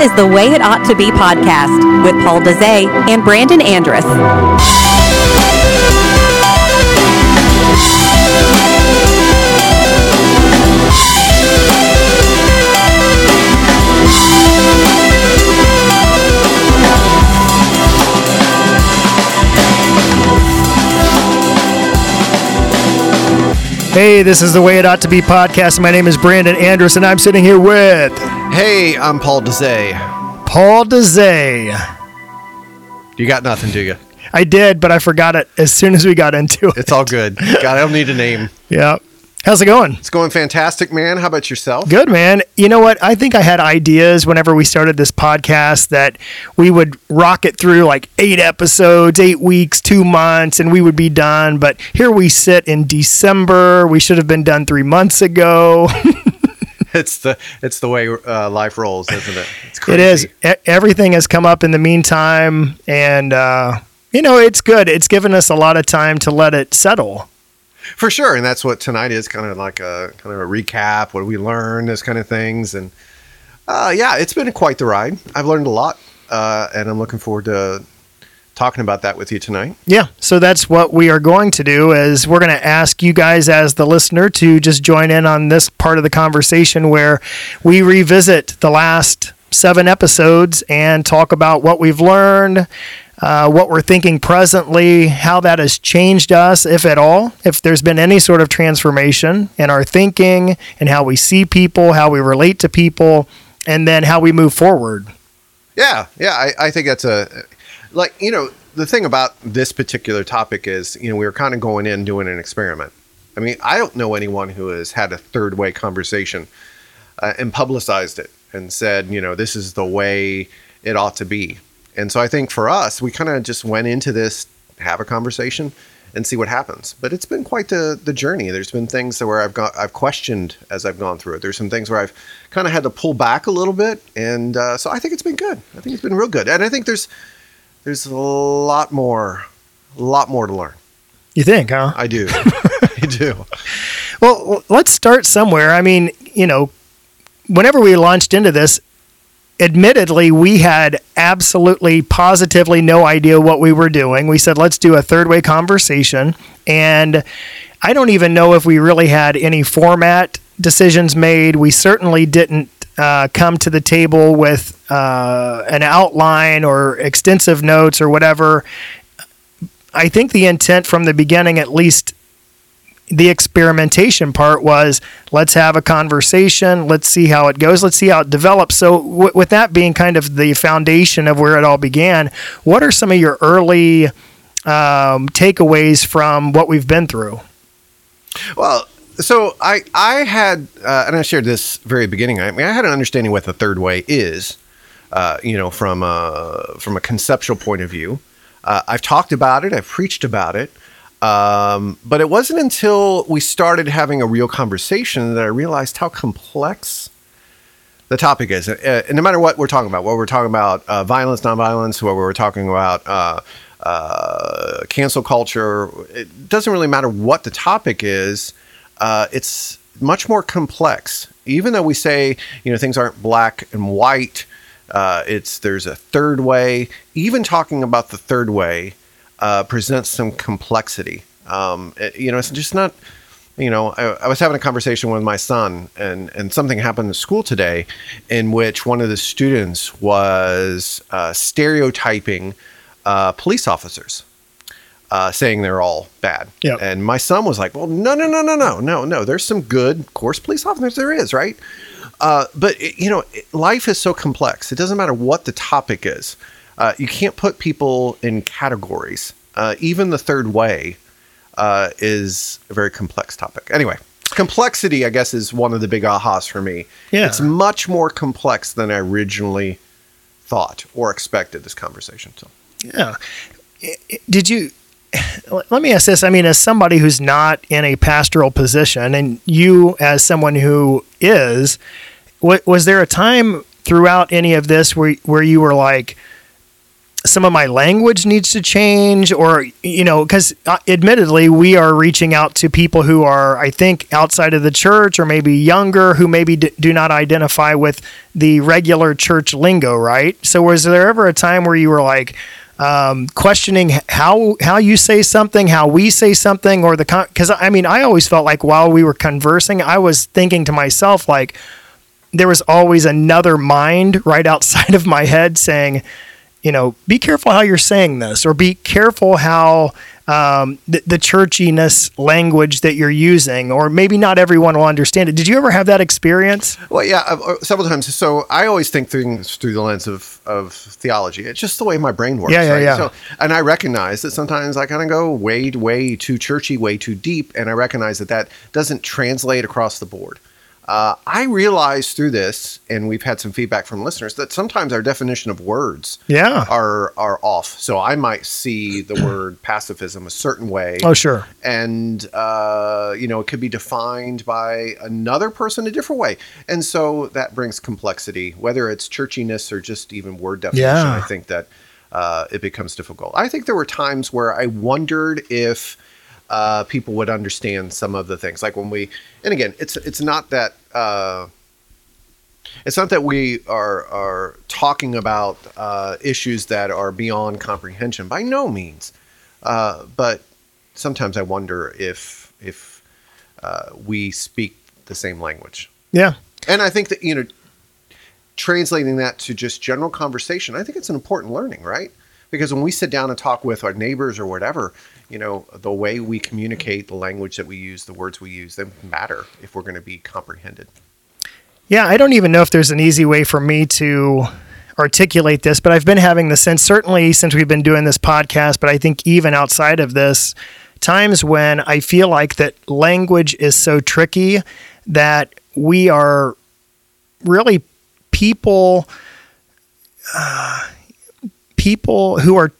is the Way It Ought to Be podcast with Paul Dezay and Brandon Andress. Hey, this is the Way It Ought to Be podcast. My name is Brandon Andress, and I'm sitting here with Hey, I'm Paul Dezay. Paul Dezay. You got nothing, do you? I did, but I forgot it as soon as we got into it. It's all good. God, I don't need a name. Yeah. How's it going? It's going fantastic, man. How about yourself? Good, man. You know what? I think I had ideas whenever we started this podcast that we would rock it through like eight episodes, eight weeks, two months, and we would be done. But here we sit in December. We should have been done three months ago. It's the it's the way uh, life rolls, isn't it? It's crazy. is. E- everything has come up in the meantime, and uh, you know it's good. It's given us a lot of time to let it settle. for sure, and that's what tonight is kind of like a kind of a recap. What we learned, those kind of things, and uh, yeah, it's been quite the ride. I've learned a lot, uh, and I'm looking forward to talking about that with you tonight. Yeah, so that's what we are going to do. Is we're going to ask you guys as the listener to just join in on this part of the conversation where we revisit the last seven episodes and talk about what we've learned. Uh, what we're thinking presently, how that has changed us, if at all, if there's been any sort of transformation in our thinking and how we see people, how we relate to people, and then how we move forward. Yeah, yeah, I, I think that's a like you know the thing about this particular topic is you know we were kind of going in doing an experiment. I mean, I don't know anyone who has had a third way conversation uh, and publicized it and said you know this is the way it ought to be. And so I think for us, we kind of just went into this have a conversation and see what happens. But it's been quite the the journey. There's been things where I've got I've questioned as I've gone through it. There's some things where I've kind of had to pull back a little bit, and uh, so I think it's been good. I think it's been real good, and I think there's there's a lot more, a lot more to learn. You think, huh? I do, I do. Well, let's start somewhere. I mean, you know, whenever we launched into this, admittedly, we had absolutely positively no idea what we were doing. We said, let's do a third way conversation. And I don't even know if we really had any format decisions made. We certainly didn't uh, come to the table with uh, an outline or extensive notes or whatever. I think the intent from the beginning, at least the experimentation part was let's have a conversation let's see how it goes let's see how it develops so w- with that being kind of the foundation of where it all began what are some of your early um, takeaways from what we've been through Well, so I I had uh, and I shared this very beginning. I mean, I had an understanding what the third way is, uh, you know, from a from a conceptual point of view. Uh, I've talked about it. I've preached about it. Um, but it wasn't until we started having a real conversation that I realized how complex the topic is. Uh, and no matter what we're talking about, what we're talking about, uh, violence, nonviolence, what we're talking about, uh, uh, cancel culture, it doesn't really matter what the topic is. Uh, it's much more complex. Even though we say, you know, things aren't black and white, uh, it's there's a third way. Even talking about the third way uh, presents some complexity. Um, it- you know, it's just not you know, I, I was having a conversation with my son, and and something happened in school today, in which one of the students was uh, stereotyping uh, police officers, uh, saying they're all bad. Yep. And my son was like, "Well, no, no, no, no, no, no, no. There's some good, of course, police officers. There is, right? Uh, but it- you know, it- life is so complex. It doesn't matter what the topic is. Uh, you can't put people in categories. Uh, even the third way uh, is a very complex topic. Anyway, complexity, I guess, is one of the big ahas for me. Yeah. It's much more complex than I originally thought or expected this conversation. So, Yeah. Did you? Let me ask this. I mean, as somebody who's not in a pastoral position, and you as someone who is, wa- was there a time throughout any of this where where you were like, some of my language needs to change or you know because uh, admittedly we are reaching out to people who are i think outside of the church or maybe younger who maybe d- do not identify with the regular church lingo right so was there ever a time where you were like um, questioning how how you say something how we say something or the because i mean i always felt like while we were conversing i was thinking to myself like there was always another mind right outside of my head saying you know, be careful how you're saying this, or be careful how um, the, the churchiness language that you're using, or maybe not everyone will understand it. Did you ever have that experience? Well, yeah, uh, uh, several times. So I always think things through the lens of, of theology. It's just the way my brain works. Yeah, yeah, right? yeah. So, and I recognize that sometimes I kind of go way, way too churchy, way too deep, and I recognize that that doesn't translate across the board. Uh, I realized through this, and we've had some feedback from listeners, that sometimes our definition of words yeah. are are off. So I might see the word pacifism a certain way. Oh, sure. And uh, you know, it could be defined by another person a different way, and so that brings complexity. Whether it's churchiness or just even word definition, Yeah. I think that uh, it becomes difficult. I think there were times where I wondered if uh, people would understand some of the things. Like when we, and again, it's it's not that uh, it's not that we are are talking about uh, issues that are beyond comprehension by no means, uh, but sometimes I wonder if if uh, we speak the same language. Yeah. And I think that you know, translating that to just general conversation, I think it's an important learning, right? Because when we sit down and talk with our neighbors or whatever, you know, the way we communicate, the language that we use, the words we use, they matter if we're going to be comprehended. Yeah, I don't even know if there's an easy way for me to articulate this, but I've been having the sense, certainly since we've been doing this podcast, but I think even outside of this, times when I feel like that language is so tricky that we are really people, uh, people who are,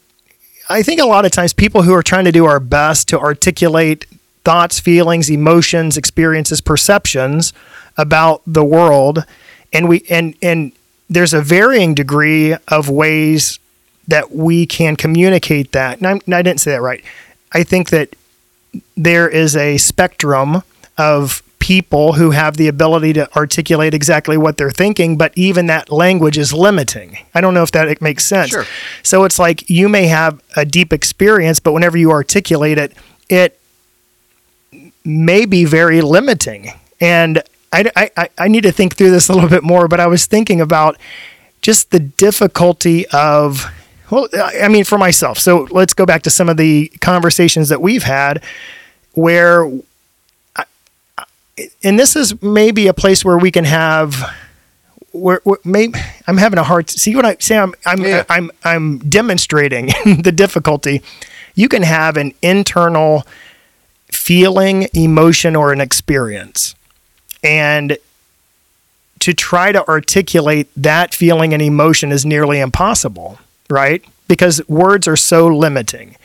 I think a lot of times people who are trying to do our best to articulate thoughts, feelings, emotions, experiences, perceptions about the world, and we and and there's a varying degree of ways that we can communicate that. And, and I didn't say that right. I think that there is a spectrum of people who have the ability to articulate exactly what they're thinking, but even that language is limiting. I don't know if that makes sense. Sure. So it's like you may have a deep experience, but whenever you articulate it, it may be very limiting. And I, I, I need to think through this a little bit more, but I was thinking about just the difficulty of, well, I mean, for myself. So let's go back to some of the conversations that we've had where, and this is maybe a place where we can have. Where, where maybe I'm having a hard see what I say I'm I'm Yeah. I'm I'm demonstrating the difficulty. You can have an internal feeling, emotion, or an experience. And to try to articulate that feeling and emotion is nearly impossible, right? Because words are so limiting.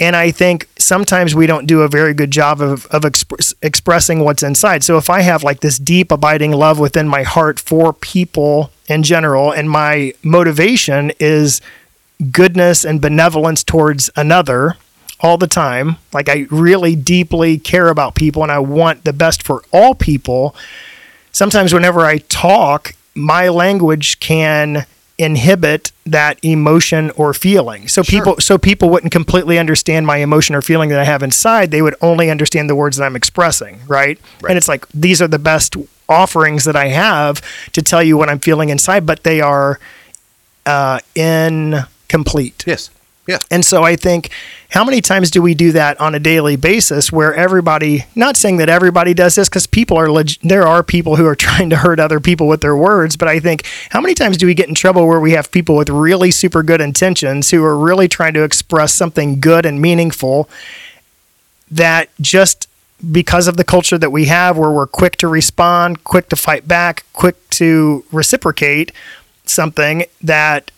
And I think sometimes we don't do a very good job of, of express, expressing what's inside. So if I have like this deep, abiding love within my heart for people in general, and my motivation is goodness and benevolence towards another all the time, like I really deeply care about people and I want the best for all people, sometimes whenever I talk, my language can inhibit that emotion or feeling. So Sure. people so people wouldn't completely understand my emotion or feeling that I have inside. They would only understand the words that I'm expressing, right? Right. And it's like these are the best offerings that I have to tell you what I'm feeling inside, but they are uh, incomplete. Yes. Yes. And so I think how many times do we do that on a daily basis where everybody, not saying that everybody does this because people are, leg- there are people who are trying to hurt other people with their words, but I think how many times do we get in trouble where we have people with really super good intentions who are really trying to express something good and meaningful that just because of the culture that we have where we're quick to respond, quick to fight back, quick to reciprocate something that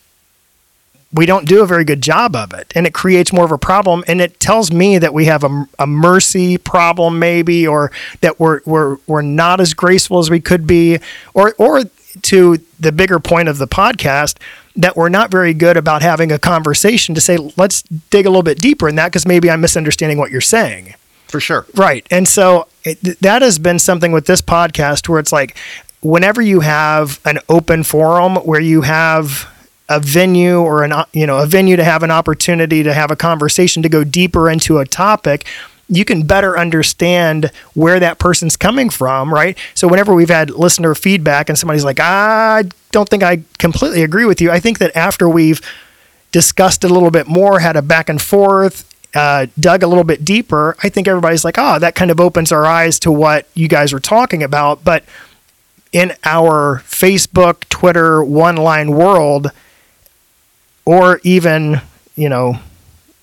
we don't do a very good job of it and it creates more of a problem and it tells me that we have a, a mercy problem maybe or that we're, we're, we're not as graceful as we could be or, or to the bigger point of the podcast that we're not very good about having a conversation to say, let's dig a little bit deeper in that because maybe I'm misunderstanding what you're saying. For sure. Right. And so it, that has been something with this podcast where it's like, whenever you have an open forum where you have a venue or an you know a venue to have an opportunity to have a conversation to go deeper into a topic you can better understand where that person's coming from, right? So whenever we've had listener feedback and somebody's like, I don't think I completely agree with you, I think that after we've discussed it a little bit more, had a back and forth, uh, dug a little bit deeper, I think everybody's like, oh, that kind of opens our eyes to what you guys were talking about. But in our Facebook, Twitter, one line world, or even, you know,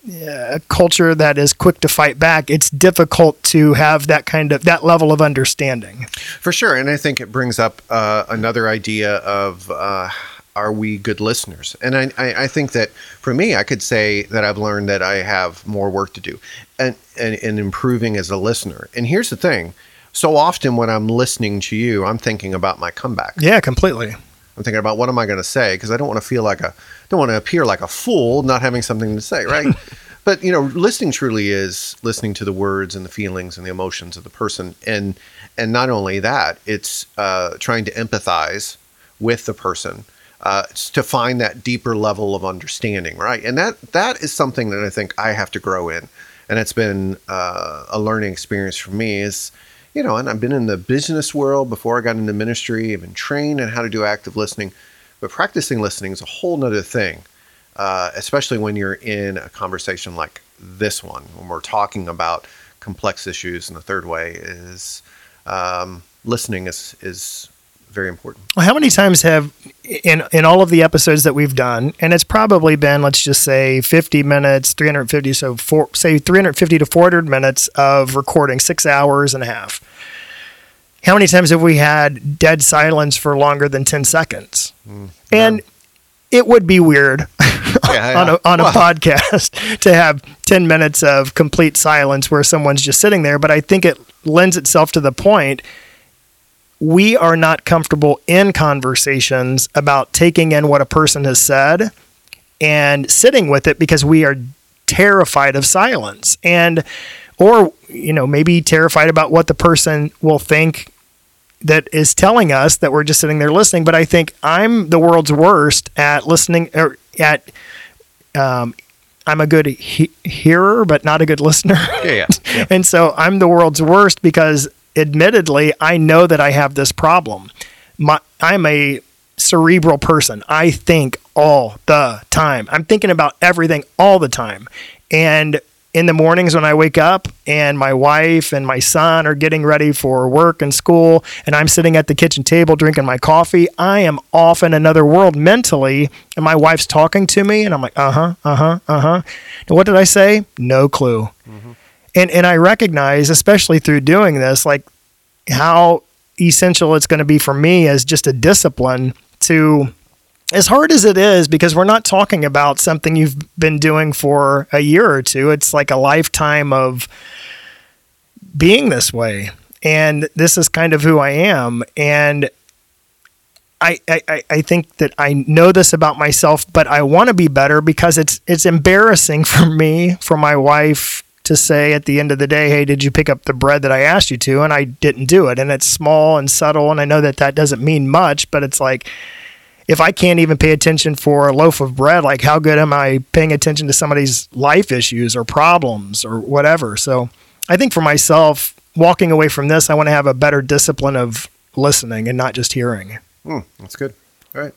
a culture that is quick to fight back, it's difficult to have that kind of that level of understanding. For sure, and I think it brings up uh, another idea of. Uh, are we good listeners? And I, I, I, think that for me, I could say that I've learned that I have more work to do and, and, and improving as a listener. And here's the thing so often when I'm listening to you, I'm thinking about my comeback. Yeah, completely. I'm thinking about what am I going to say because I don't want to feel like a don't want to appear like a fool not having something to say, right? but you know, listening truly is listening to the words and the feelings and the emotions of the person, and and not only that, it's uh, trying to empathize with the person uh, to find that deeper level of understanding, right? And that that is something that I think I have to grow in, and it's been uh, a learning experience for me. Is you know, and I've been in the business world before I got into ministry. I've been trained in how to do active listening, but practicing listening is a whole nother thing, uh, especially when you're in a conversation like this one, when we're talking about complex issues. And the third way is um, listening is is very important. Well, how many times have in in all of the episodes that we've done, and it's probably been let's just say 50 minutes, 350, so four, say 350 to 400 minutes of recording, six hours and a half. How many times have we had dead silence for longer than 10 seconds? Mm, and it would be weird yeah, on a on a podcast to have 10 minutes of complete silence where someone's just sitting there, but I think it lends itself to the point we are not comfortable in conversations about taking in what a person has said and sitting with it because we are terrified of silence. And or you know maybe terrified about what the person will think that is telling us that we're just sitting there listening but i think i'm the world's worst at listening or at um, I'm a good he- hearer, but not a good listener. Yeah, yeah, yeah. and so I'm the world's worst because admittedly, I know that I have this problem. My, I'm a cerebral person. I think all the time. I'm thinking about everything all the time. And in the mornings when I wake up and my wife and my son are getting ready for work and school, and I'm sitting at the kitchen table drinking my coffee, I am off in another world mentally. And my wife's talking to me, and I'm like, uh huh, uh huh, uh huh. And what did I say? No clue. Mm-hmm and and I recognize, especially through doing this, like how essential it's going to be for me as just a discipline to as hard as it is because we're not talking about something you've been doing for a year or two it's like a lifetime of being this way and this is kind of who i am and I, I, I think that I know this about myself, but I want to be better because it's it's embarrassing for me, for my wife, to say at the end of the day, hey, did you pick up the bread that I asked you to? And I didn't do it. And it's small and subtle. And I know that that doesn't mean much, but it's like, if I can't even pay attention for a loaf of bread, like how good am I paying attention to somebody's life issues or problems or whatever? So I think for myself, walking away from this, I want to have a better discipline of listening and not just hearing. Mm, that's good. All right.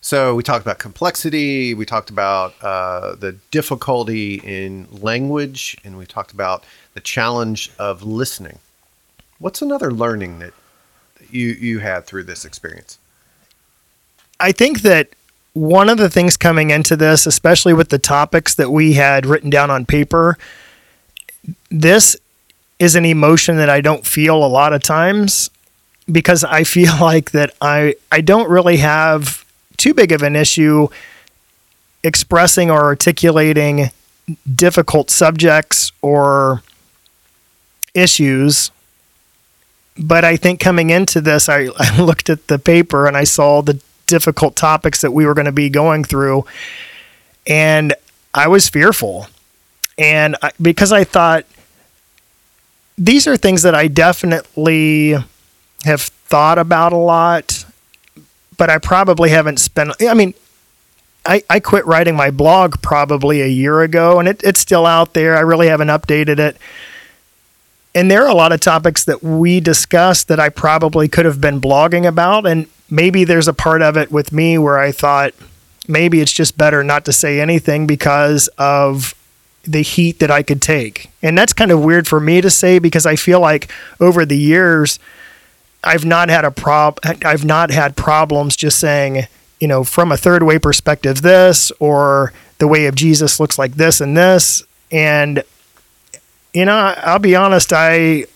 So we talked about complexity, we talked about uh, the difficulty in language, and we talked about the challenge of listening. What's another learning that, you you had through this experience? I think that one of the things coming into this, especially with the topics that we had written down on paper, this is an emotion that I don't feel a lot of times because I feel like that I I don't really have too big of an issue expressing or articulating difficult subjects or issues. But I think coming into this, I, I looked at the paper and I saw the difficult topics that we were going to be going through, and I was fearful, and I, because I thought these are things that I definitely have thought about a lot, but I probably haven't spent. I mean, I, I quit writing my blog probably a year ago, and it, it's still out there. I really haven't updated it. And there are a lot of topics that we discussed that I probably could have been blogging about. And maybe there's a part of it with me where I thought maybe it's just better not to say anything because of the heat that I could take. And that's kind of weird for me to say because I feel like over the years, I've not had a prob I've not had problems just saying, you know, from a third way perspective, this or the way of Jesus looks like this and this. And, you know, I'll be honest, I,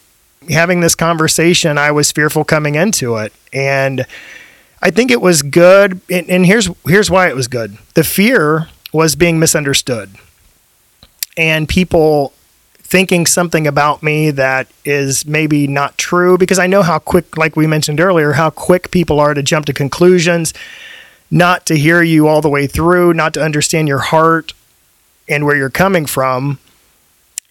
having this conversation, I was fearful coming into it. And I think it was good. And, and here's, here's why it was good the fear was being misunderstood and people thinking something about me that is maybe not true because I know how quick, like we mentioned earlier, how quick people are to jump to conclusions, not to hear you all the way through, not to understand your heart and where you're coming from.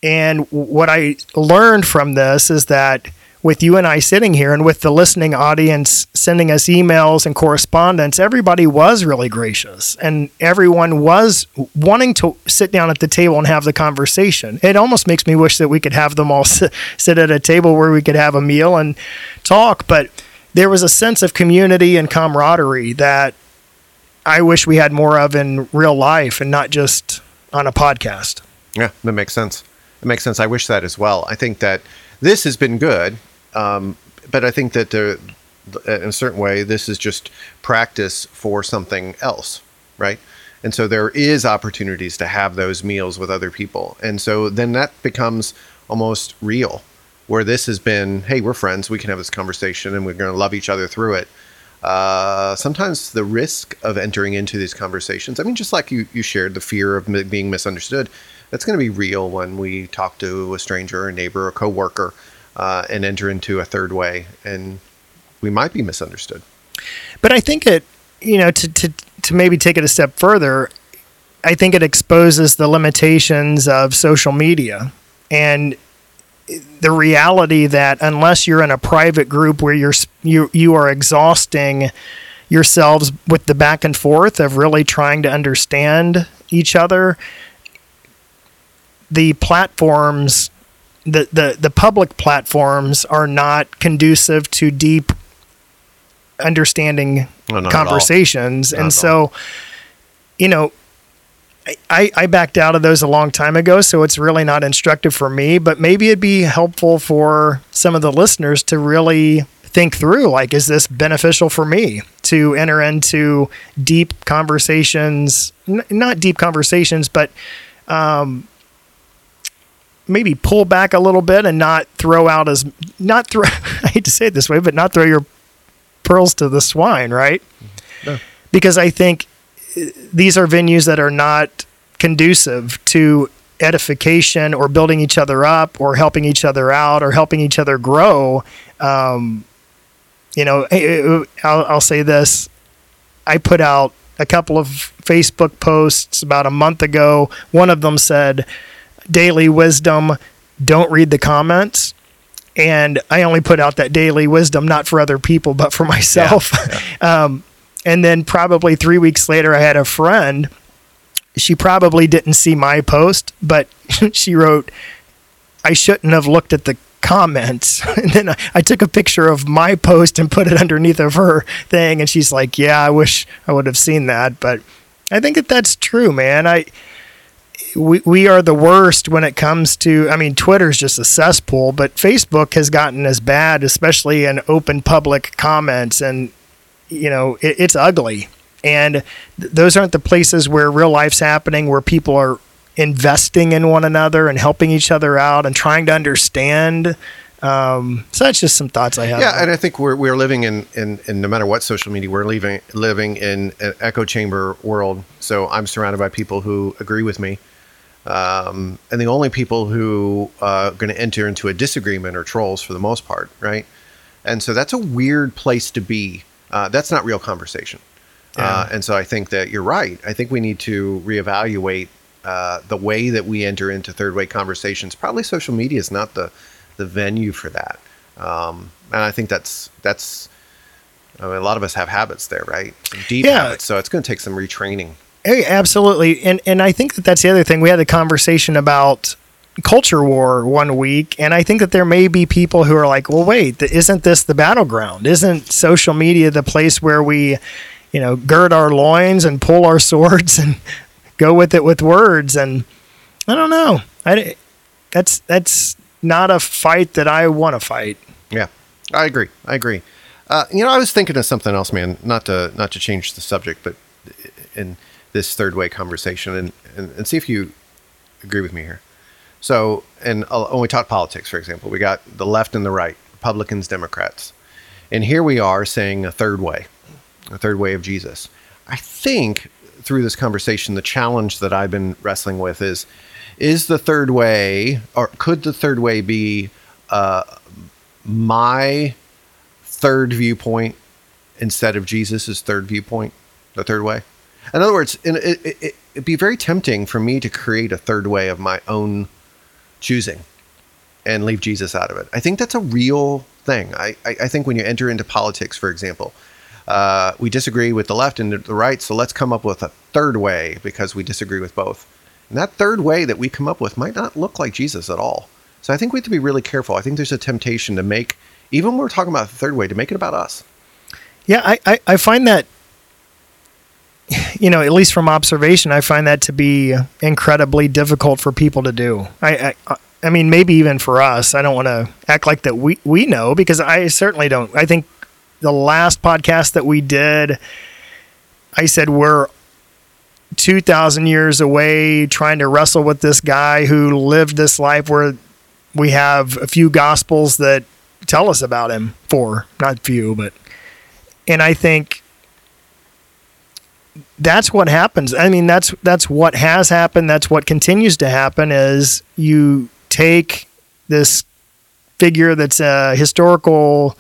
And what I learned from this is that with you and I sitting here and with the listening audience sending us emails and correspondence, everybody was really gracious and everyone was wanting to sit down at the table and have the conversation. It almost makes me wish that we could have them all sit, sit at a table where we could have a meal and talk, but there was a sense of community and camaraderie that I wish we had more of in real life and not just on a podcast. Yeah, that makes sense. It makes sense. I wish that as well. I think that this has been good um, but I think that there, in a certain way, this is just practice for something else, right? And so there is opportunities to have those meals with other people. And so then that becomes almost real, where this has been, hey, we're friends, we can have this conversation and we're going to love each other through it. Uh, sometimes the risk of entering into these conversations, I mean, just like you, you shared the fear of being misunderstood, that's going to be real when we talk to a stranger, a neighbor, a coworker uh, and enter into a third way, and we might be misunderstood. But I think it, you know, to to to maybe take it a step further, I think it exposes the limitations of social media and the reality that unless you're in a private group where you're you you are exhausting yourselves with the back and forth of really trying to understand each other the platforms the, the, the public platforms are not conducive to deep understanding conversations. And so, you know, I, I backed out of those a long time ago, so it's really not instructive for me, but maybe it'd be helpful for some of the listeners to really think through like, is this beneficial for me to enter into deep conversations? N- not deep conversations, but um, maybe pull back a little bit and not throw out as not throw I hate to say it this way, but not throw your pearls to the swine, right? No. Because I think uh, these are venues that are not conducive to edification or building each other up or helping each other out or helping each other grow. Um, you know, I'll, I'll say this: I put out a couple of Facebook posts about a month ago. One of them said daily wisdom, don't read the comments. And I only put out that daily wisdom, not for other people, but for myself. Yeah, yeah. um, and then probably three weeks later, I had a friend. She probably didn't see my post, but she wrote, I shouldn't have looked at the comments. and then I, I, took a picture of my post and put it underneath of her thing. And she's like, Yeah, I wish I would have seen that. But I think that that's true, man. I, we, we are the worst when it comes to I mean Twitter's just a cesspool, but Facebook has gotten as bad, especially in open public comments and you know, it, it's ugly. And th- those aren't the places where real life's happening where people are investing in one another and helping each other out and trying to understand um, so that's just some thoughts I have. Yeah, and I think we're we're living in, in, in no matter what social media, we're living living in an echo chamber world. So I'm surrounded by people who agree with me, um, and the only people who are uh, going to enter into a disagreement are trolls for the most part, right? and so that's a weird place to be. Uh, that's not real conversation. Uh, and so I think that you're right. I think we need to reevaluate uh, the way that we enter into third way conversations. Probably social media is not the the venue for that. Um, and I think that's that's. I mean, a lot of us have habits there, right? Some deep Yeah. habits. So it's going to take some retraining. Hey, absolutely. And and I think that that's the other thing. We had a conversation about culture war one week, and I think that there may be people who are like, "Well, wait, isn't this the battleground? Isn't social media the place where we, you know, gird our loins and pull our swords and go with it with words?" And I don't know. I that's that's not a fight that I want to fight. Yeah, I agree. I agree. Uh, you know, I was thinking of something else, man. Not to not to change the subject, but in this third way conversation, and and, and see if you agree with me here. So, and uh, when we talk politics, for example, we got the left and the right, Republicans, Democrats, and here we are saying a third way, a third way of Jesus. I think through this conversation, the challenge that I've been wrestling with is: is the third way, or could the third way be uh, my third viewpoint instead of Jesus' third viewpoint, the third way. In other words, it, it, it'd be very tempting for me to create a third way of my own choosing and leave Jesus out of it. I think that's a real thing. I, I, I think when you enter into politics, for example, uh, we disagree with the left and the right, so let's come up with a third way because we disagree with both. And that third way that we come up with might not look like Jesus at all. So I think we have to be really careful. I think there's a temptation to make, even when we're talking about the third way, to make it about us. Yeah, I, I, I find that, you know, at least from observation, I find that to be incredibly difficult for people to do. I, I, I mean, maybe even for us. I don't want to act like that we, we know because I certainly don't. I think the last podcast that we did, I said we're 2,000 years away trying to wrestle with this guy who lived this life where we have a few gospels that tell us about him. Four, not few, but and I think that's what happens. I mean, that's that's what has happened. That's what continues to happen. Is you take this figure that's a historical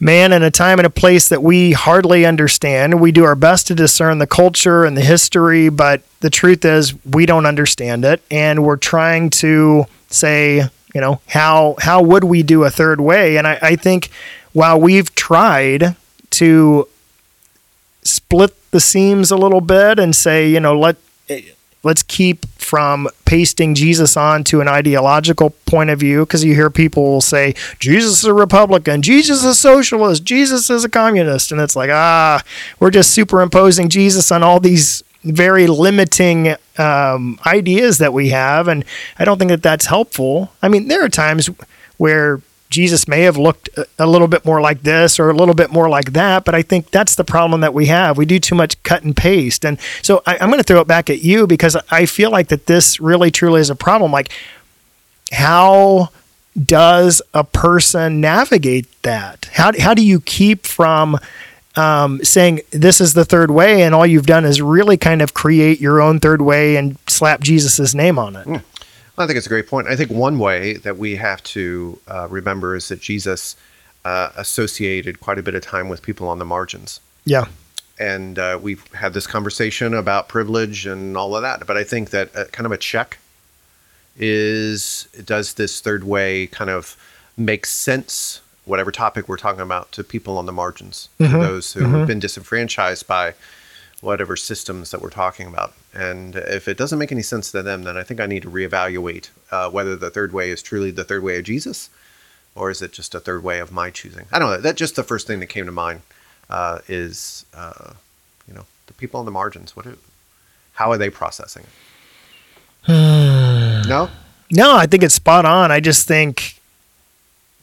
man in a time and a place that we hardly understand. We do our best to discern the culture and the history, but the truth is we don't understand it, and we're trying to say, you know, how how would we do a third way? And I, I think while we've tried to split the seams a little bit and say, you know, let let's keep from pasting Jesus on to an ideological point of view because you hear people will say Jesus is a Republican, Jesus is a socialist, Jesus is a communist, and it's like ah, we're just superimposing Jesus on all these very limiting um, ideas that we have, and I don't think that that's helpful. I mean, there are times where Jesus may have looked a- little bit more like this or a little bit more like that, but I think that's the problem that we have. We do too much cut and paste. And so I, I'm going to throw it back at you because I feel like that this really truly is a problem. Like, how does a person navigate that? How, how do you keep from um, saying this is the third way and all you've done is really kind of create your own third way and slap Jesus's name on it? I think it's a great point. I think one way that we have to uh, remember is that Jesus uh, associated quite a bit of time with people on the margins. Yeah. And uh, we've had this conversation about privilege and all of that. But I think that uh, kind of a check is does this third way kind of make sense, whatever topic we're talking about, to people on the margins, to those who have been disenfranchised by whatever systems that we're talking about. And if it doesn't make any sense to them, then I think I need to reevaluate uh, whether the third way is truly the third way of Jesus, or is it just a third way of my choosing? I don't know. That's just the first thing that came to mind. Uh, is uh, you know the people on the margins? What? Do, how are they processing it? no. No, I think it's spot on. I just think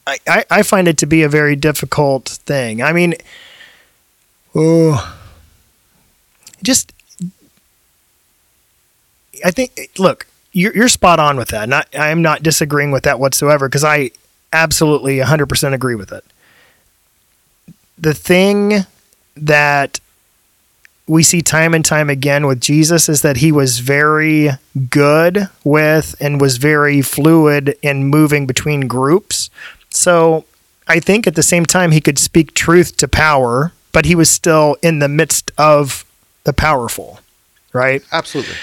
I, I, I find it to be a very difficult thing. I mean, oh, just I think look, you're you're spot on with that. Not I'm not disagreeing with that whatsoever because I absolutely 100% agree with it. The thing that we see time and time again with Jesus is that he was very good with and was very fluid in moving between groups. So I think at the same time he could speak truth to power, but he was still in the midst of the powerful, right? Absolutely.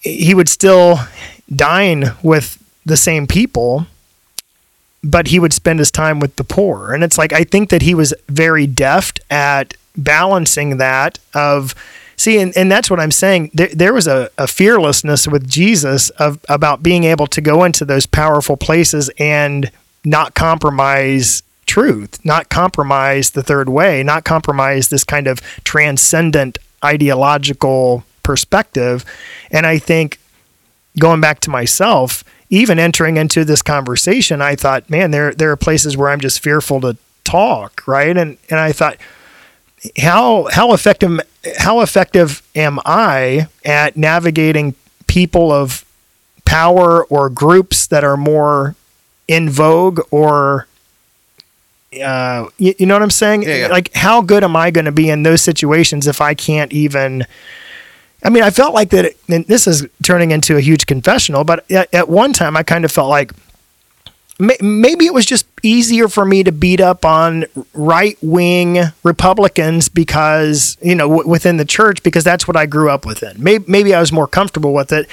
He would still dine with the same people, but he would spend his time with the poor. And it's like, I think that he was very deft at balancing that of, see, and, and that's what I'm saying. There, there was a, a fearlessness with Jesus of about being able to go into those powerful places and not compromise truth, not compromise the third way, not compromise this kind of transcendent ideological perspective. And I think going back to myself, even entering into this conversation, I thought, man, there there are places where I'm just fearful to talk, right? And and I thought, how how effective how effective am I at navigating people of power or groups that are more in vogue or uh, you, you know what I'm saying? Yeah, yeah. Like, how good am I going to be in those situations if I can't even? I mean, I felt like that. And this is turning into a huge confessional, but at, at one time, I kind of felt like may, maybe it was just easier for me to beat up on right wing Republicans because you know w- within the church because that's what I grew up within. Maybe maybe I was more comfortable with it,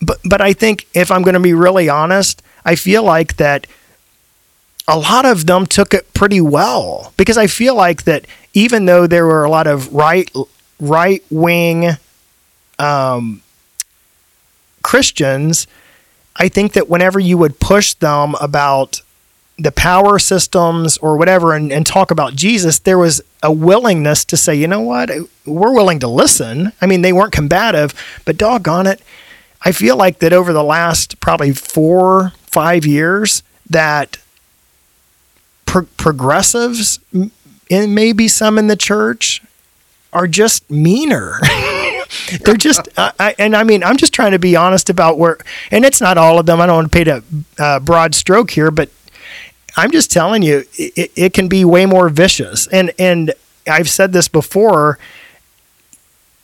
but but I think if I'm going to be really honest, I feel like that a lot of them took it pretty well because I feel like that even though there were a lot of right right wing um, Christians, I think that whenever you would push them about the power systems or whatever and, and talk about Jesus, there was a willingness to say, you know what, we're willing to listen. I mean, they weren't combative, but doggone it, I feel like that over the last probably four, five years, that pro- progressives, and maybe some in the church, are just meaner. They're just, I, and I mean, I'm just trying to be honest about where, and it's not all of them. I don't want to paint a uh, broad stroke here, but I'm just telling you, it, it can be way more vicious. And and I've said this before.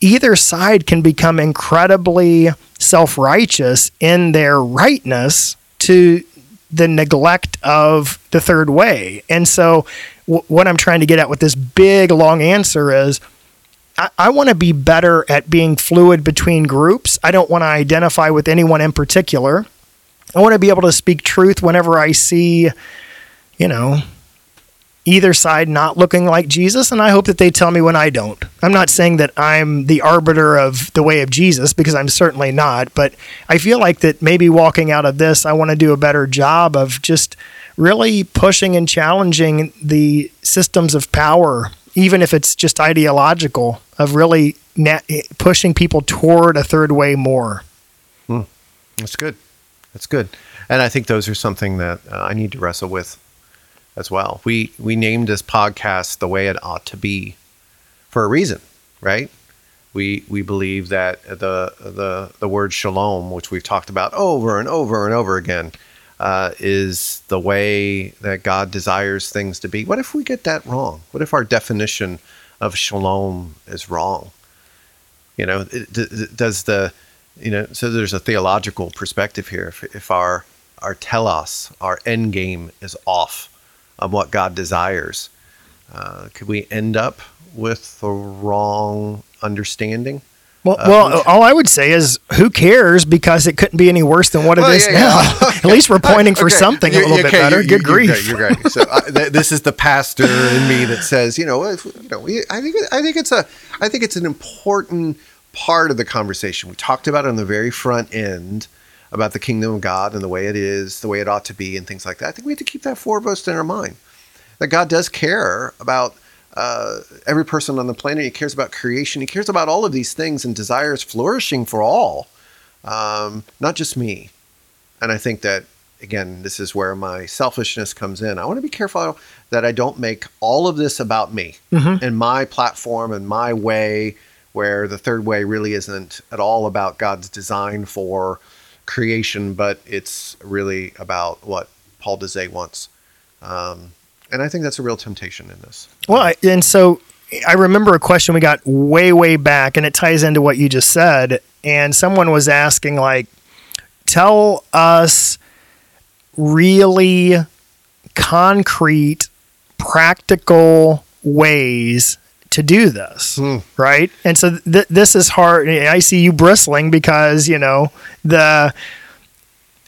Either side can become incredibly self-righteous in their rightness to the neglect of the third way. And so, w- what I'm trying to get at with this big long answer is I, I want to be better at being fluid between groups. I don't want to identify with anyone in particular. I want to be able to speak truth whenever I see, you know, either side not looking like Jesus. And I hope that they tell me when I don't. I'm not saying that I'm the arbiter of the way of Jesus because I'm certainly not. But I feel like that maybe walking out of this, I want to do a better job of just really pushing and challenging the systems of power, even if it's just ideological, of really na- pushing people toward a third way more. That's good. That's good. And I think those are something that uh, I need to wrestle with as well. We we named this podcast the way it ought to be for a reason, right? We we believe that the the the word shalom, which we've talked about over and over and over again, uh, is the way that God desires things to be. What if we get that wrong? What if our definition of shalom is wrong? You know, does the you know so there's a theological perspective here. If, if our our telos, our end game is off on what God desires, uh, could we end up with the wrong understanding? Well, Uh, well, all I would say is, who cares? Because it couldn't be any worse than what Well, it is yeah, now. yeah. At least we're pointing for Okay, something a you- little bit better. you- Good you- grief. You're right. You're. So uh, th- this is the pastor in me that says, you know, if, you know, we, I think I think it's a I think it's an important part of the conversation. We talked about it on the very front end about the kingdom of God and the way it is, the way it ought to be, and things like that. I think we have to keep that foremost in our mind that God does care about uh, every person on the planet. He cares about creation. He cares about all of these things and desires flourishing for all, um, not just me. And I think that again, this is where my selfishness comes in. I want to be careful that I don't make all of this about me and my platform and my way, where the third way really isn't at all about God's design for creation, but it's really about what Paul Dezay wants. Um, and I think that's a real temptation in this. Well, and so I remember a question we got way, way back, and it ties into what you just said. And someone was asking, like, tell us really concrete, practical ways to do this, right? And so th- this is hard. I see you bristling because you know the.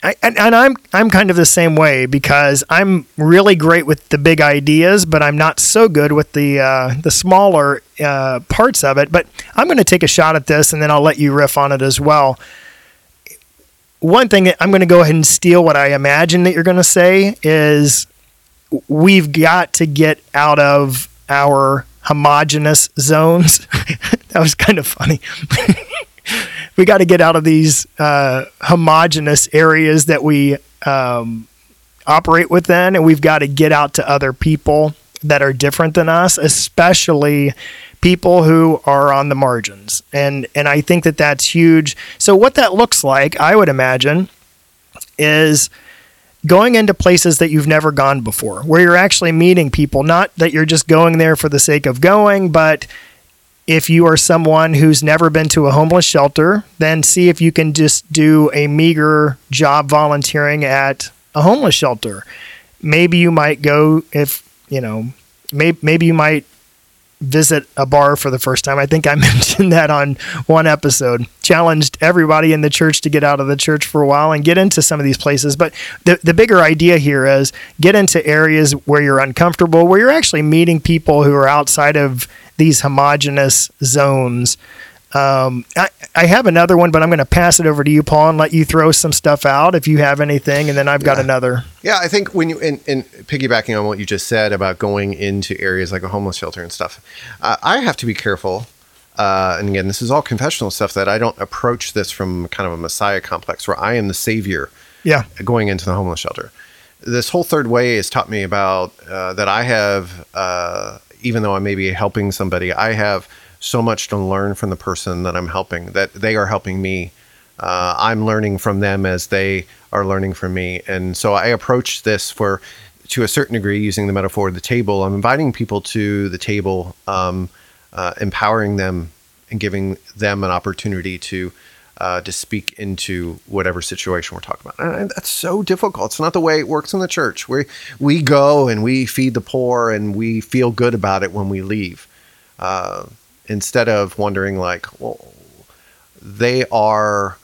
I, and, and I'm I'm kind of the same way because I'm really great with the big ideas, but I'm not so good with the uh, the smaller uh, parts of it. But I'm going to take a shot at this, and then I'll let you riff on it as well. One thing that I'm going to go ahead and steal what I imagine that you're going to say is we've got to get out of our homogenous zones. that was kind of funny. we got to get out of these uh, homogenous areas that we um, operate within, and we've got to get out to other people that are different than us, especially people who are on the margins. And and I think that that's huge. So what that looks like, I would imagine, is going into places that you've never gone before, where you're actually meeting people, not that you're just going there for the sake of going, but if you are someone who's never been to a homeless shelter, then see if you can just do a meager job volunteering at a homeless shelter. Maybe you might go if, you know, maybe, maybe you might visit a bar for the first time. I think I mentioned that on one episode. Challenged everybody in the church to get out of the church for a while and get into some of these places. But the, the bigger idea here is get into areas where you're uncomfortable, where you're actually meeting people who are outside of these homogenous zones. Um, I, I have another one, but I'm going to pass it over to you, Paul, and let you throw some stuff out if you have anything, and then I've got Yeah. another. Yeah, I think when you and, and piggybacking on what you just said about going into areas like a homeless shelter and stuff, uh, I have to be careful. Uh, and again, this is all confessional stuff that I don't approach this from kind of a messiah complex where I am the savior Yeah, going into the homeless shelter. This whole third way has taught me about uh, that I have, uh, even though I may be helping somebody, I have so much to learn from the person that I'm helping, that they are helping me. Uh, I'm learning from them as they are learning from me. And so I approach this for, to a certain degree, using the metaphor of the table. I'm inviting people to the table, um, uh, empowering them and giving them an opportunity to uh, to speak into whatever situation we're talking about. And that's so difficult. It's not the way it works in the church. We we go and we feed the poor and we feel good about it when we leave, uh, instead of wondering like, well, they are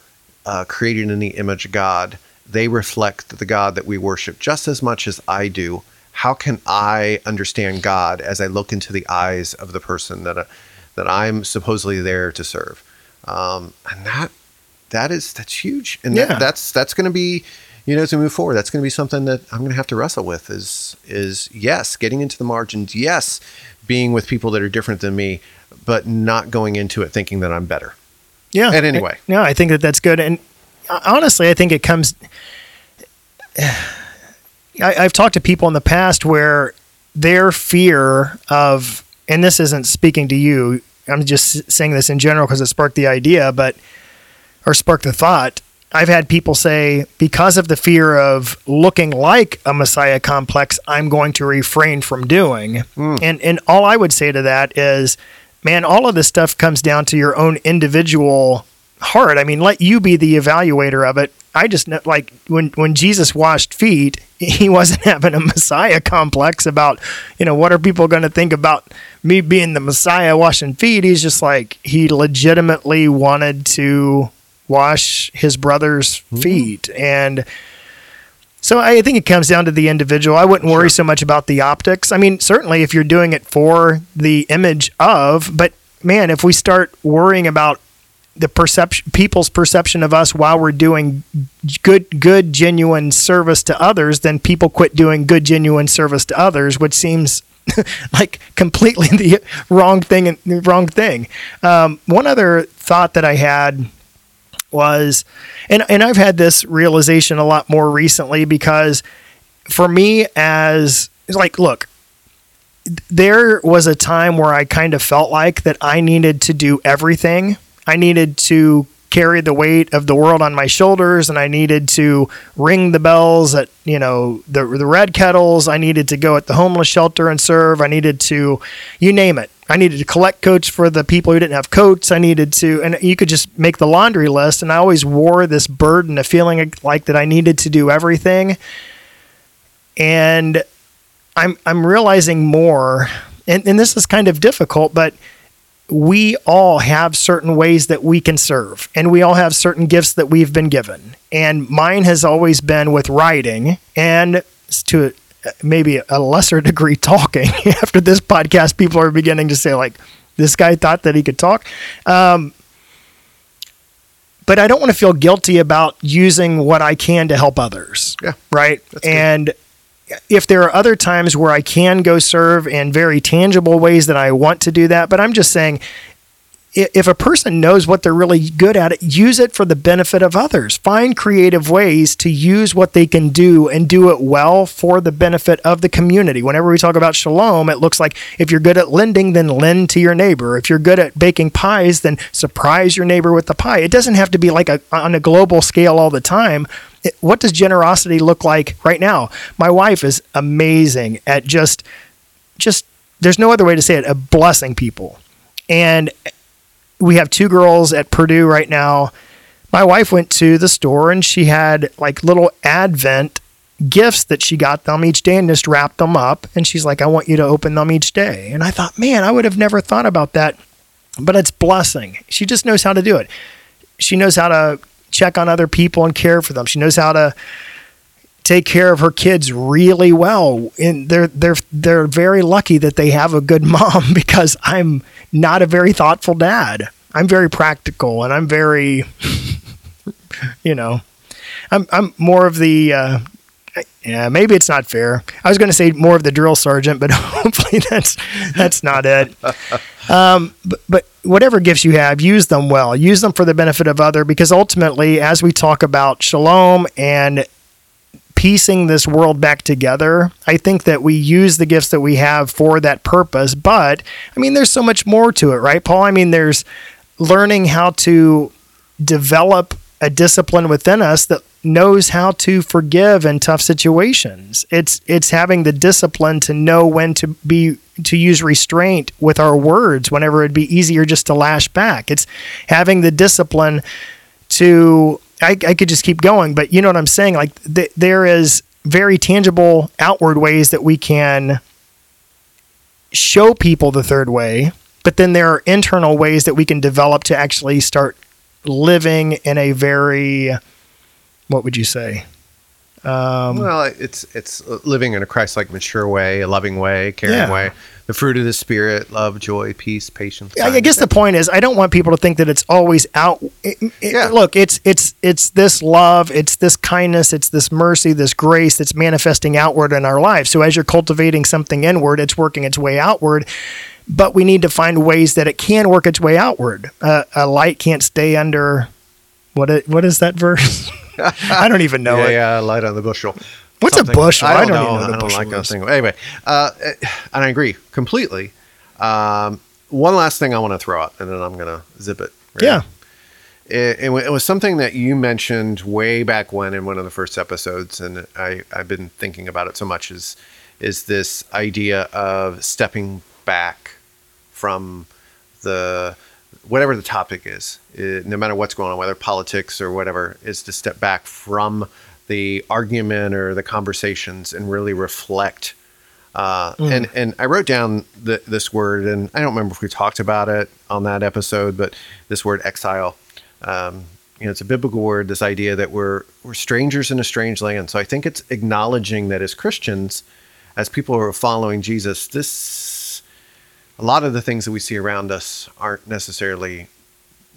uh, created in the image of God. They reflect the God that we worship just as much as I do. How can I understand God as I look into the eyes of the person that uh, that I'm supposedly there to serve? Um, and that that is that's huge, and Yeah. that, that's that's going to be, you know, as we move forward, that's going to be something that I'm going to have to wrestle with. Is is yes, getting into the margins, yes, being with people that are different than me, but not going into it thinking that I'm better. Yeah. And anyway. no, I think that that's good. And uh, honestly, I think it comes. I, I've talked to people in the past where their fear of, and this isn't speaking to you. I'm just saying this in general because it sparked the idea, but or sparked the thought. I've had people say because of the fear of looking like a messiah complex, I'm going to refrain from doing. And and all I would say to that is, man, all of this stuff comes down to your own individual heart. I mean, let you be the evaluator of it. I just know, like when when Jesus washed feet, he wasn't having a messiah complex about, you know, what are people going to think about me being the messiah washing feet? He's just like he legitimately wanted to wash his brother's mm-hmm. feet and so I think it comes down to the individual. I wouldn't worry so much about the optics. I mean, certainly if you're doing it for the image of, but man, if we start worrying about the perception people's perception of us while we're doing good good genuine service to others, then people quit doing good genuine service to others, which seems like completely the wrong thing and wrong thing. Um, one other thought that I had was and and I've had this realization a lot more recently because for me as like look there was a time where I kind of felt like that I needed to do everything. I needed to carry the weight of the world on my shoulders and I needed to ring the bells at, you know, the the red kettles. I needed to go at the homeless shelter and serve. I needed to you name it. I needed to collect coats for the people who didn't have coats. I needed to and you could just make the laundry list and I always wore this burden of feeling like that I needed to do everything. And I'm I'm realizing more, and, and this is kind of difficult, but we all have certain ways that we can serve, and we all have certain gifts that we've been given. And mine has always been with writing, and to maybe a lesser degree talking. After this podcast, people are beginning to say like, "This guy thought that he could talk." Um, but I don't want to feel guilty about using what I can to help others. Yeah. Right. That's good. and if there are other times where I can go serve in very tangible ways that I want to do that, but I'm just saying if a person knows what they're really good at, use it for the benefit of others. Find creative ways to use what they can do and do it well for the benefit of the community. Whenever we talk about shalom, it looks like if you're good at lending, then lend to your neighbor. If you're good at baking pies, then surprise your neighbor with the pie. It doesn't have to be like a, on a global scale all the time. It- what does generosity look like right now? My wife is amazing at just, just, there's no other way to say it, blessing people. And we have two girls at Purdue right now. My wife went to the store and she had like little Advent gifts that she got them each day and just wrapped them up. And she's like, I want you to open them each day. And I thought, man, I would have never thought about that. But it's blessing. She just knows how to do it. She knows how to check on other people and care for them. She knows how to take care of her kids really well and they're they're they're very lucky that they have a good mom because I'm not a very thoughtful dad. I'm very practical and I'm very you know I'm I'm more of the uh yeah, maybe it's not fair. I was going to say more of the drill sergeant, but hopefully that's that's not it. Um, but, but whatever gifts you have, use them well. Use them for the benefit of other, because ultimately, as we talk about shalom and piecing this world back together, I think that we use the gifts that we have for that purpose. But I mean, there's so much more to it, right, Paul? I mean, there's learning how to develop a discipline within us that knows how to forgive in tough situations. It's it's having the discipline to know when to be to use restraint with our words whenever it'd be easier just to lash back. It's having the discipline to I, I could just keep going, but you know what I'm saying? Like th- there is very tangible outward ways that we can show people the third way, but then there are internal ways that we can develop to actually start living in a very what would you say? Um, well, it's it's living in a Christ-like, mature way, a loving way, caring Yeah. way. The fruit of the spirit: love, joy, peace, patience. I I guess the point is, I don't want people to think that it's always out. it- it- Yeah. Look, it's it's it's this love, it's this kindness, it's this mercy, this grace that's manifesting outward in our lives. So as you're cultivating something inward, it's working its way outward. But we need to find ways that it can work its way outward. Uh, a light can't stay under. What i- what is that verse? I don't even know yeah, it. yeah, light on the bushel. What's a Something. bushel? I I don't, don't even know. know what don't bushel like that thing. Anyway, uh, and I agree completely. Um, one last thing I want to throw out, and then I'm going to zip it. right? Yeah. It, it, it was something that you mentioned way back when in one of the first episodes, and I, I've been thinking about it so much. Is is this idea of stepping back from the whatever the topic is, eh, no matter what's going on, whether politics or whatever, is to step back from the argument or the conversations and really reflect. Uh, And and I wrote down the, this word, and I don't remember if we talked about it on that episode, but this word exile. Um, you know, it's a biblical word. This idea that we're we're strangers in a strange land. So I think it's acknowledging that as Christians, as people who are following Jesus, this a lot of the things that we see around us aren't necessarily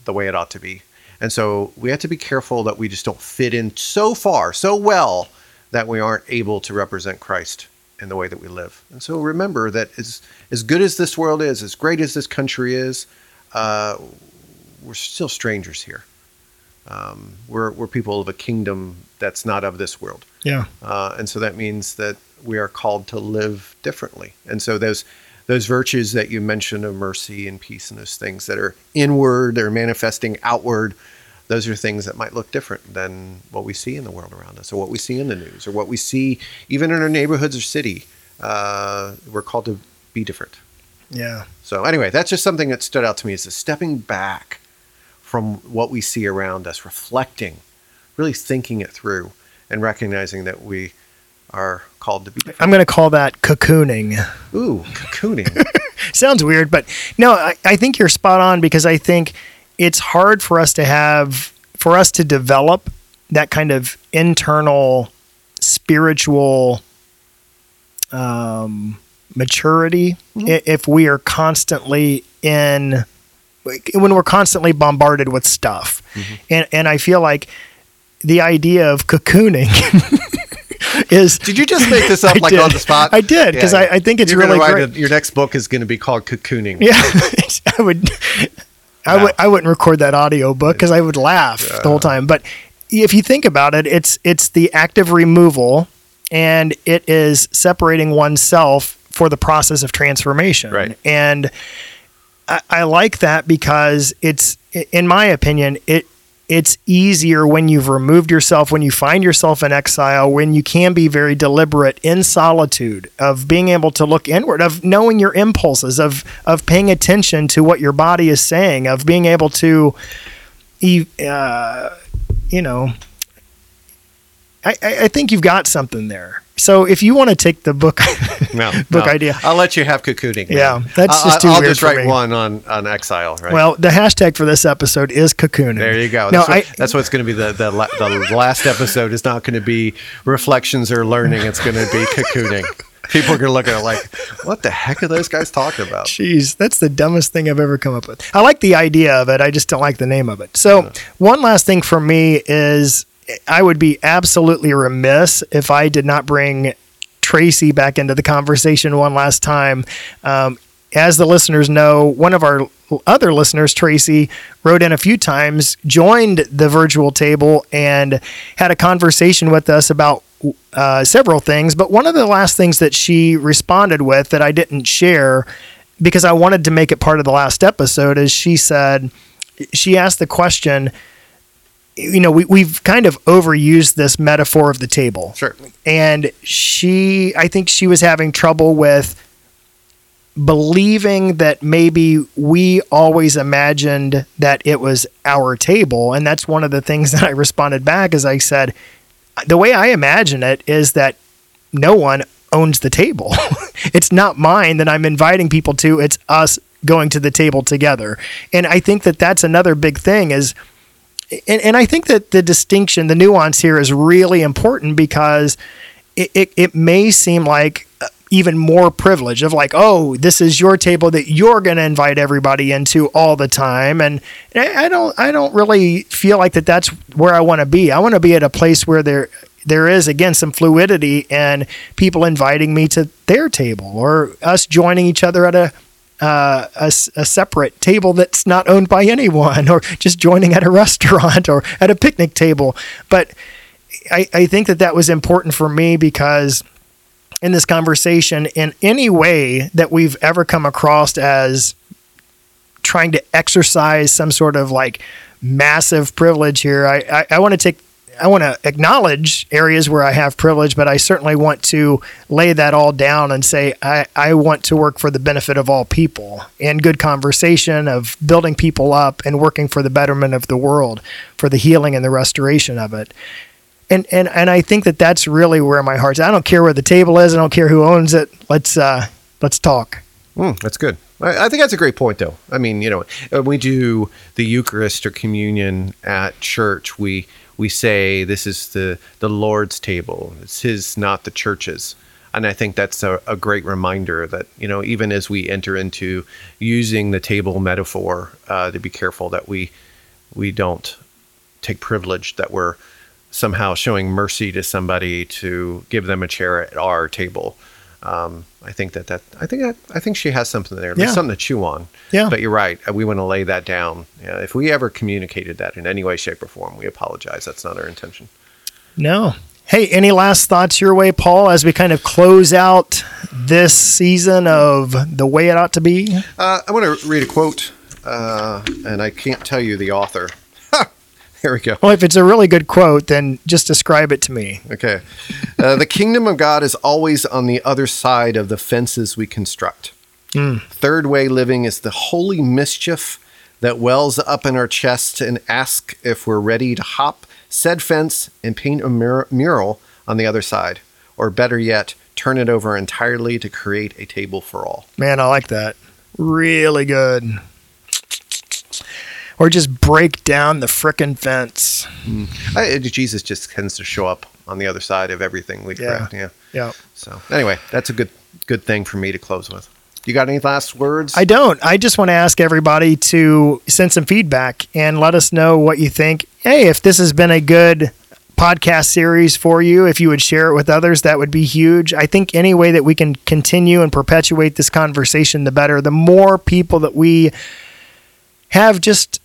the way it ought to be. And so we have to be careful that we just don't fit in so far, so well, that we aren't able to represent Christ in the way that we live. And so remember that as, as good as this world is, as great as this country is, uh, we're still strangers here. Um, we're, we're people of a kingdom that's not of this world. Yeah. Uh, and so that means that we are called to live differently. And so those those virtues that you mentioned of mercy and peace and those things that are inward, they're manifesting outward. Those are things that might look different than what we see in the world around us, or what we see in the news, or what we see even in our neighborhoods or city. Uh, we're called to be different. Yeah. So anyway, that's just something that stood out to me is stepping back from what we see around us, reflecting, really thinking it through, and recognizing that we are called to be. I'm going to call that cocooning. Ooh, cocooning. Sounds weird, but no, I, I think you're spot on because I think it's hard for us to have, for us to develop that kind of internal spiritual um, maturity i if we are constantly in when we're constantly bombarded with stuff and and i feel like the idea of cocooning is Did you just make this up I like did. on the spot? I did, 'cause I- I think it's You're really great. a- your next book is going to be called Cocooning. yeah i would i would i wouldn't record that audio book because i would laugh the whole time. But if you think about it it's it's the active removal and it is separating oneself for the process of transformation. Right. and I, I like that because it's in my opinion it it's easier when you've removed yourself when you find yourself in exile when you can be very deliberate in solitude of being able to look inward of knowing your impulses of of paying attention to what your body is saying of being able to uh, you know I I think you've got something there. So if you want to take the book No, book no. idea, I'll let you have cocooning. man. Yeah, that's I- just too I'll weird just write me. one on on exile. Right. well, the hashtag for this episode is cocooning. There you go. No, That's, what, that's what's going to be the, the la- the last episode is not going to be reflections or learning. It's going to be cocooning. People are going to look at it like, what the heck are those guys talking about? Jeez, that's the dumbest thing I've ever come up with. I like the idea of it. I just don't like the name of it. So, one last thing for me is I would be absolutely remiss if I did not bring Tracy back into the conversation one last time. Um, as the listeners know, one of our other listeners, Tracy, wrote in a few times, joined the virtual table, and had a conversation with us about uh, several things. But one of the last things that she responded with that I didn't share because I wanted to make it part of the last episode is she said, she asked the question, you know, we, we've kind of overused this metaphor of the table. Sure. and she i think she was having trouble with believing that maybe we always imagined that it was our table. And that's one of the things that i responded back as i said the way i imagine it is that no one owns the table. It's not mine that i'm inviting people to. It's us going to the table together. And i think that that's another big thing is and, and I think that the distinction, the nuance here is really important because it, it, it may seem like uh, even more privilege of like, oh, this is your table that you're going to invite everybody into all the time. And I I don't, I don't really feel like that that's where I want to be. I want to be at a place where there, there is again some fluidity and people inviting me to their table or us joining each other at a uh, a, a separate table that's not owned by anyone, or just joining at a restaurant or at a picnic table. But I, I think that that was important for me because in this conversation, in any way that we've ever come across as trying to exercise some sort of like massive privilege here, I, I, I want to take I want to acknowledge areas where I have privilege, but I certainly want to lay that all down and say I, I want to work for the benefit of all people and good conversation of building people up and working for the betterment of the world, for the healing and the restoration of it. And and and I think that that's really where my heart's. I don't care where the table is. I don't care who owns it. Let's uh let's talk. Mm, that's good. I, I think that's a great point, though. I mean, you know, when we do the Eucharist or communion at church, we we say this is the the Lord's table. It's His, not the church's. And I think that's a, a great reminder that you know, even as we enter into using the table metaphor, uh, to be careful that we we don't take privilege that we're somehow showing mercy to somebody to give them a chair at our table. Um, I think that that I think that I think she has something there. There's Yeah. something to chew on. Yeah. But you're right. Uh, We want to lay that down. Yeah, if we ever communicated that in any way, shape, or form, we apologize. That's not our intention. No. Hey, any last thoughts your way, Paul, as we kind of close out this season of the way it ought to be? Uh, I want to read a quote, uh, and I can't tell you the author. Ha! Here we go. Well, if it's a really good quote, then just describe it to me. Okay. Uh, the kingdom of God is always on the other side of the fences we construct. Third way living is the holy mischief that wells up in our chest and asks if we're ready to hop said fence and paint a mur- mural on the other side. or better yet, turn it over entirely to create a table for all. Man, I like that. Really good. Or just break down the frickin' fence. Hmm. I, Jesus just tends to show up on the other side of everything we Yeah. correct. Yeah. Yeah. So anyway, that's a good good thing for me to close with. You got any last words? I don't. I just want to ask everybody to send some feedback and let us know what you think. Hey, if this has been a good podcast series for you, if you would share it with others, that would be huge. I think any way that we can continue and perpetuate this conversation, the better. The more people that we have just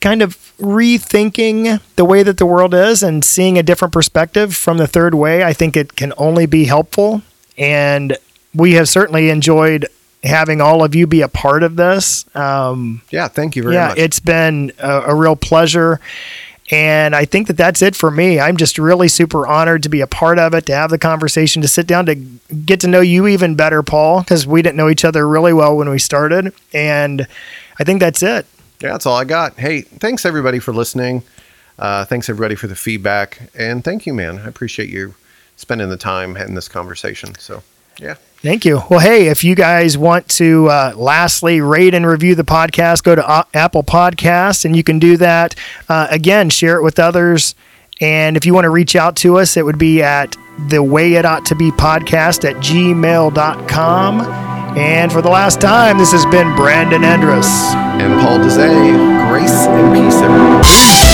kind of rethinking the way that the world is and seeing a different perspective from the third way, I think it can only be helpful. And we have certainly enjoyed having all of you be a part of this. Um, yeah, thank you very yeah, much. it's been a, a real pleasure. And I think that that's it for me. I'm just really super honored to be a part of it, to have the conversation, to sit down, to get to know you even better, Paul, because we didn't know each other really well when we started. And I think that's it. Yeah, that's all I got. Hey, thanks everybody for listening. Uh, thanks everybody for the feedback, and thank you, man. I appreciate you spending the time in this conversation. So, yeah, Thank you. Well, hey, if you guys want to uh, lastly rate and review the podcast, go to uh, Apple Podcasts and you can do that. Uh, again, share it with others. And if you want to reach out to us, it would be at the way it ought to be podcast at gmail.com. And for the last time, this has been Brandon Andress. and Paul Dezay, grace and peace, everyone.